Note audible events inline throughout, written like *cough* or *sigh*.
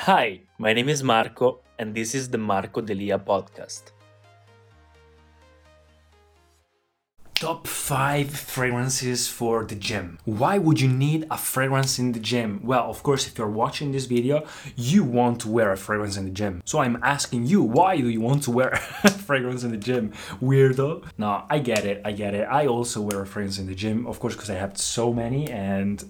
Hi, my name is Marco, and this is the Marco Delia podcast. Top 5 fragrances for the gym. Why would you need a fragrance in the gym? Well, of course, if you're watching this video, you want to wear a fragrance in the gym. So I'm asking you, why do you want to wear *laughs* a fragrance in the gym? Weirdo. No, I get it, I get it. I also wear a fragrance in the gym, of course, because I have so many and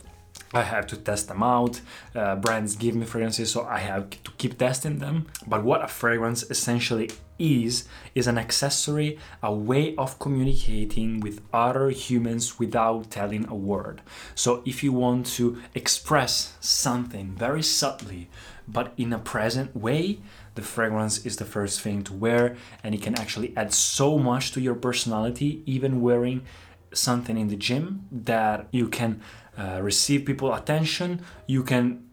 I have to test them out. Uh, brands give me fragrances, so I have to keep testing them. But what a fragrance essentially is, is an accessory, a way of communicating with other humans without telling a word. So if you want to express something very subtly, but in a present way, the fragrance is the first thing to wear, and it can actually add so much to your personality, even wearing something in the gym that you can uh, receive people attention. You can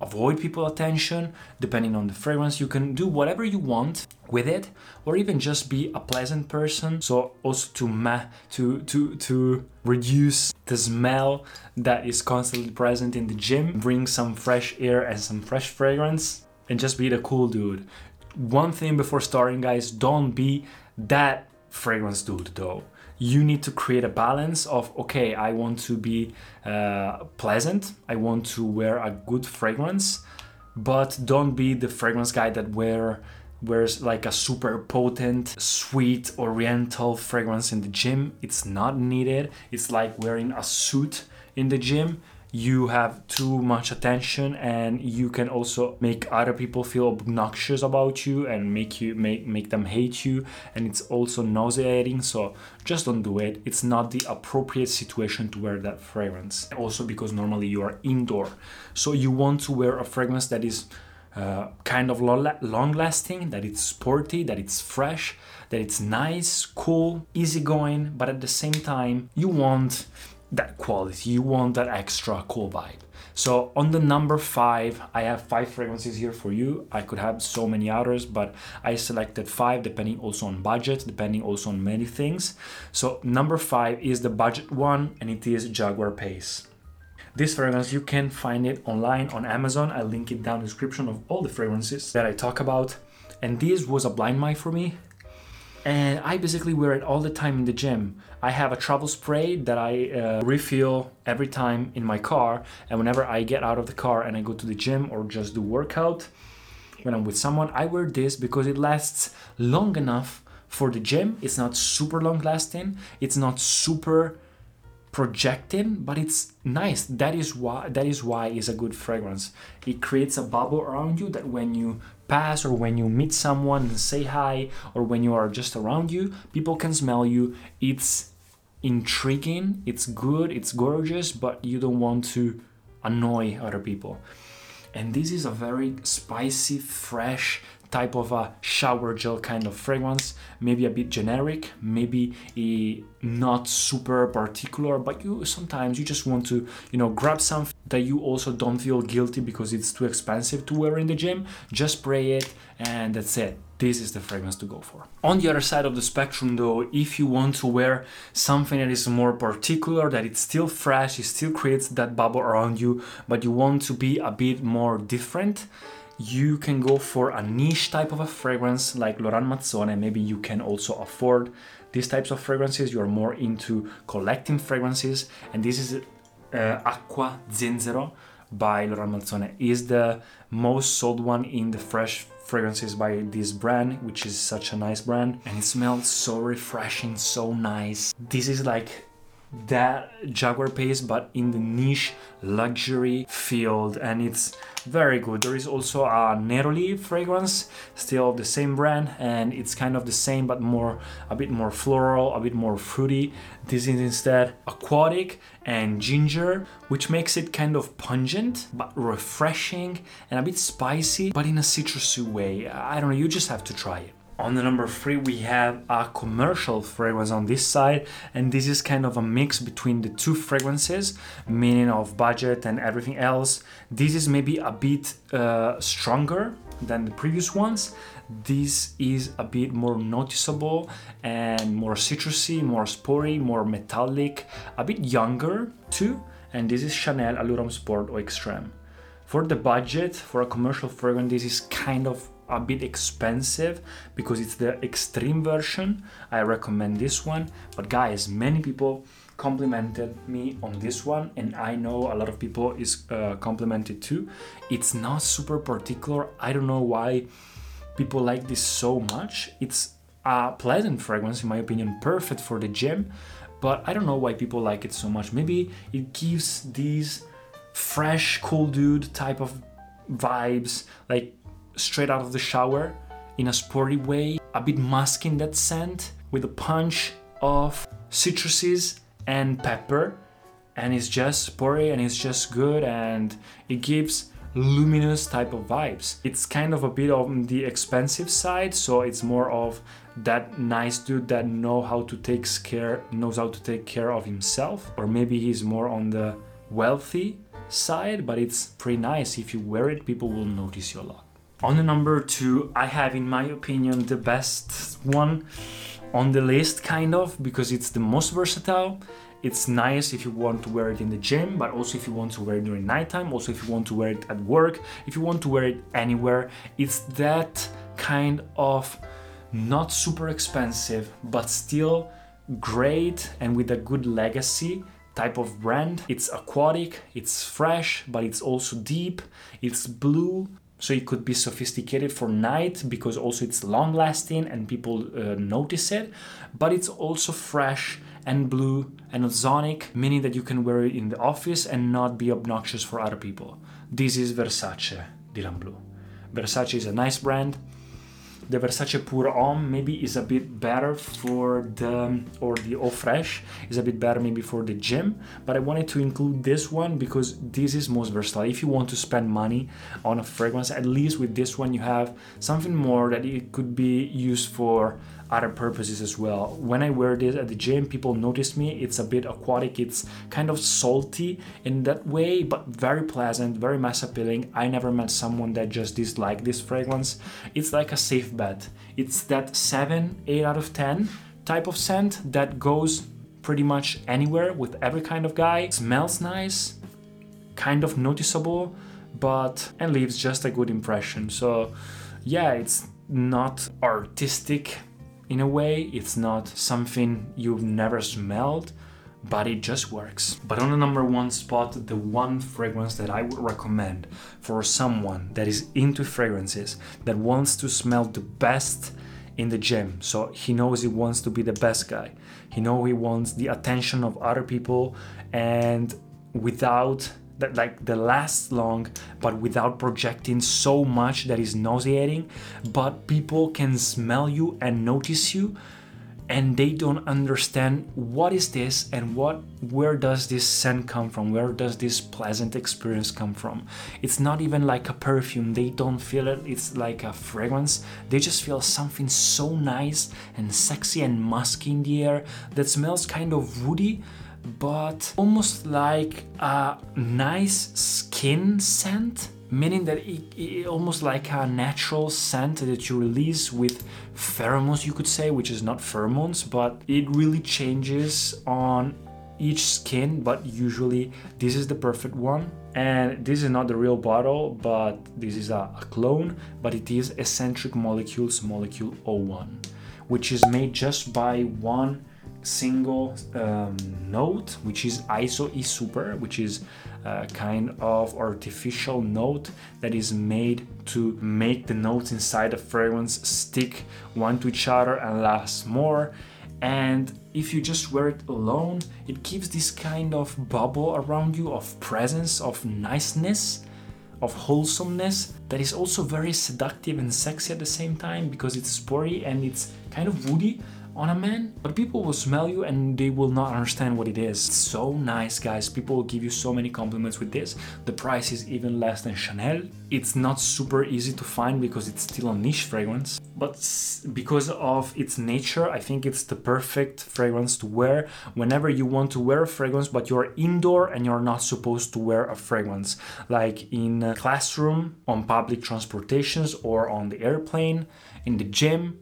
avoid people attention. Depending on the fragrance you can do whatever you want with it or even just be a pleasant person. So also to ma- to to to reduce the smell that is constantly present in the gym. Bring some fresh air and some fresh fragrance and just be the cool dude. One thing before starting guys don't be that fragrance dude though you need to create a balance of okay i want to be uh, pleasant i want to wear a good fragrance but don't be the fragrance guy that wear wears like a super potent sweet oriental fragrance in the gym. It's not needed. It's like wearing a suit in the gym you have too much attention and you can also make other people feel obnoxious about you and make you make make them hate you. And it's also nauseating so just don't do it. It's not the appropriate situation to wear that fragrance. Also because normally you are indoor. So you want to wear a fragrance that is uh, kind of long lasting, that it's sporty, that it's fresh, that it's nice, cool, easygoing, but at the same time, you want that quality. You want that extra cool vibe. So on the number five, I have five fragrances here for you. I could have so many others, but I selected five depending also on budget, depending also on many things. So number five is the budget one, and it is Jaguar Pace. This fragrance, you can find it online on Amazon. I link it down description of all the fragrances that I talk about. And this was a blind buy for me and I basically wear it all the time in the gym. I have a travel spray that I uh, refill every time in my car, and whenever I get out of the car and I go to the gym or just do workout, when I'm with someone, I wear this because it lasts long enough for the gym. It's not super long lasting, it's not super projecting but it's nice that is why that is why it's a good fragrance it creates a bubble around you that when you pass or when you meet someone and say hi or when you are just around you people can smell you. It's intriguing it's good it's gorgeous but you don't want to annoy other people. And this is a very spicy fresh type of a shower gel kind of fragrance. Maybe a bit generic maybe not super particular but you sometimes you just want to you know grab something that you also don't feel guilty because it's too expensive to wear in the gym just spray it and that's it this is the fragrance to go for. On the other side of the spectrum, though, if you want to wear something that is more particular, that it's still fresh, it still creates that bubble around you, but you want to be a bit more different, you can go for a niche type of a fragrance like Laurent Mazzone. Maybe you can also afford these types of fragrances. You are more into collecting fragrances, and this is uh, Acqua Zenzero by Laurent Mazzone. is the most sold one in the fresh fragrances by this brand, which is such a nice brand, and it smells so refreshing, so nice. This is like that Jaguar pace, but in the niche luxury field, and it's very good. There is also a Neroli fragrance, still the same brand, and it's kind of the same but more a bit more floral, a bit more fruity. This is instead aquatic and ginger, which makes it kind of pungent but refreshing and a bit spicy, but in a citrusy way. I don't know, you just have to try it. On the number three, we have a commercial fragrance on this side, and this is kind of a mix between the two fragrances, meaning of budget and everything else. This is maybe a bit uh, stronger than the previous ones. This is a bit more noticeable and more citrusy, more spory, more metallic, a bit younger too. And this is Chanel Homme Sport Eau Extreme For the budget, for a commercial fragrance, this is kind of a bit expensive because it's the extreme version. I recommend this one. But guys, many people complimented me on this one and I know a lot of people is uh, complimented too. It's not super particular. I don't know why people like this so much. It's a pleasant fragrance in my opinion, perfect for the gym, but I don't know why people like it so much. Maybe it gives these fresh cool dude type of vibes like straight out of the shower in a sporty way, a bit musky in that scent with a punch of citruses and pepper. And it's just sporty and it's just good and it gives luminous type of vibes. It's kind of a bit on the expensive side, so it's more of that nice dude that know how to take care knows how to take care of himself or maybe he's more on the wealthy side, but it's pretty nice if you wear it people will notice you a lot. On the number 2, I have in my opinion the best one on the list kind of because it's the most versatile. It's nice if you want to wear it in the gym but also if you want to wear it during nighttime also if you want to wear it at work if you want to wear it anywhere. It's that kind of not super expensive but still great and with a good legacy type of brand. It's aquatic it's fresh but it's also deep. It's blue so it could be sophisticated for night because also it's long lasting and people uh, notice it but it's also fresh and blue and ozonic meaning that you can wear it in the office and not be obnoxious for other people. This is versace dylan blue. Versace is a nice brand the Versace Pour Homme maybe is a bit better for the, or the Eau Fresh is a bit better maybe for the gym, but I wanted to include this one because this is most versatile. If you want to spend money on a fragrance, at least with this one you have something more that it could be used for other purposes as well. When I wear this at the gym, people notice me. It's a bit aquatic, it's kind of salty in that way, but very pleasant, very mass appealing. I never met someone that just disliked this fragrance. It's like a safe bet. It's that 7, 8 out of 10 type of scent that goes pretty much anywhere with every kind of guy. Smells nice, kind of noticeable, but and leaves just a good impression. So, yeah, it's not artistic in a way. It's not something you've never smelled, but it just works. But on the number one spot, the one fragrance that I would recommend for someone that is into fragrances, that wants to smell the best in the gym. So he knows he wants to be the best guy. He knows he wants the attention of other people and without that like the last long but without projecting so much that is nauseating but people can smell you and notice you and they don't understand what is this and what where does this scent come from? Where does this pleasant experience come from? It's not even like a perfume. They don't feel it. It's like a fragrance. They just feel something so nice and sexy and musky in the air that smells kind of woody but almost like a nice skin scent meaning that it, it, almost like a natural scent that you release with pheromones you could say which is not pheromones but it really changes on each skin but usually this is the perfect one. And this is not the real bottle but this is a, a clone but it is Escentric molecules molecule 01 which is made just by one single um, note, which is ISO E Super, which is kind of artificial note that is made to make the notes inside the fragrance stick one to each other and last more. And if you just wear it alone, it gives this kind of bubble around you of presence, of niceness, of wholesomeness that is also very seductive and sexy at the same time because it's sporty and it's kind of woody on a man, but people will smell you and they will not understand what it is. It's so nice, guys. People will give you so many compliments with this. The price is even less than Chanel. It's not super easy to find because it's still a niche fragrance, but because of its nature, I think it's the perfect fragrance to wear whenever you want to wear a fragrance, but you're indoor and you're not supposed to wear a fragrance, like in a classroom, on public transportations, or on the airplane, in the gym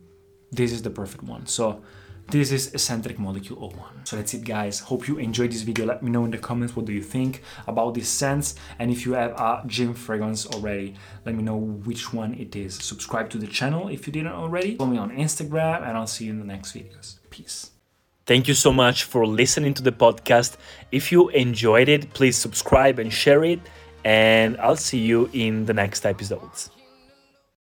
this is the perfect one. So This is Escentric Molecule 01. So that's it guys. Hope you enjoyed this video. Let me know in the comments what do you think about this scents and if you have a gym fragrance already, let me know which one it is. Subscribe to the channel if you didn't already. Follow me on Instagram and I'll see you in the next videos. Peace. Thank you so much for listening to the podcast. If you enjoyed it, please subscribe and share it and I'll see you in the next episodes.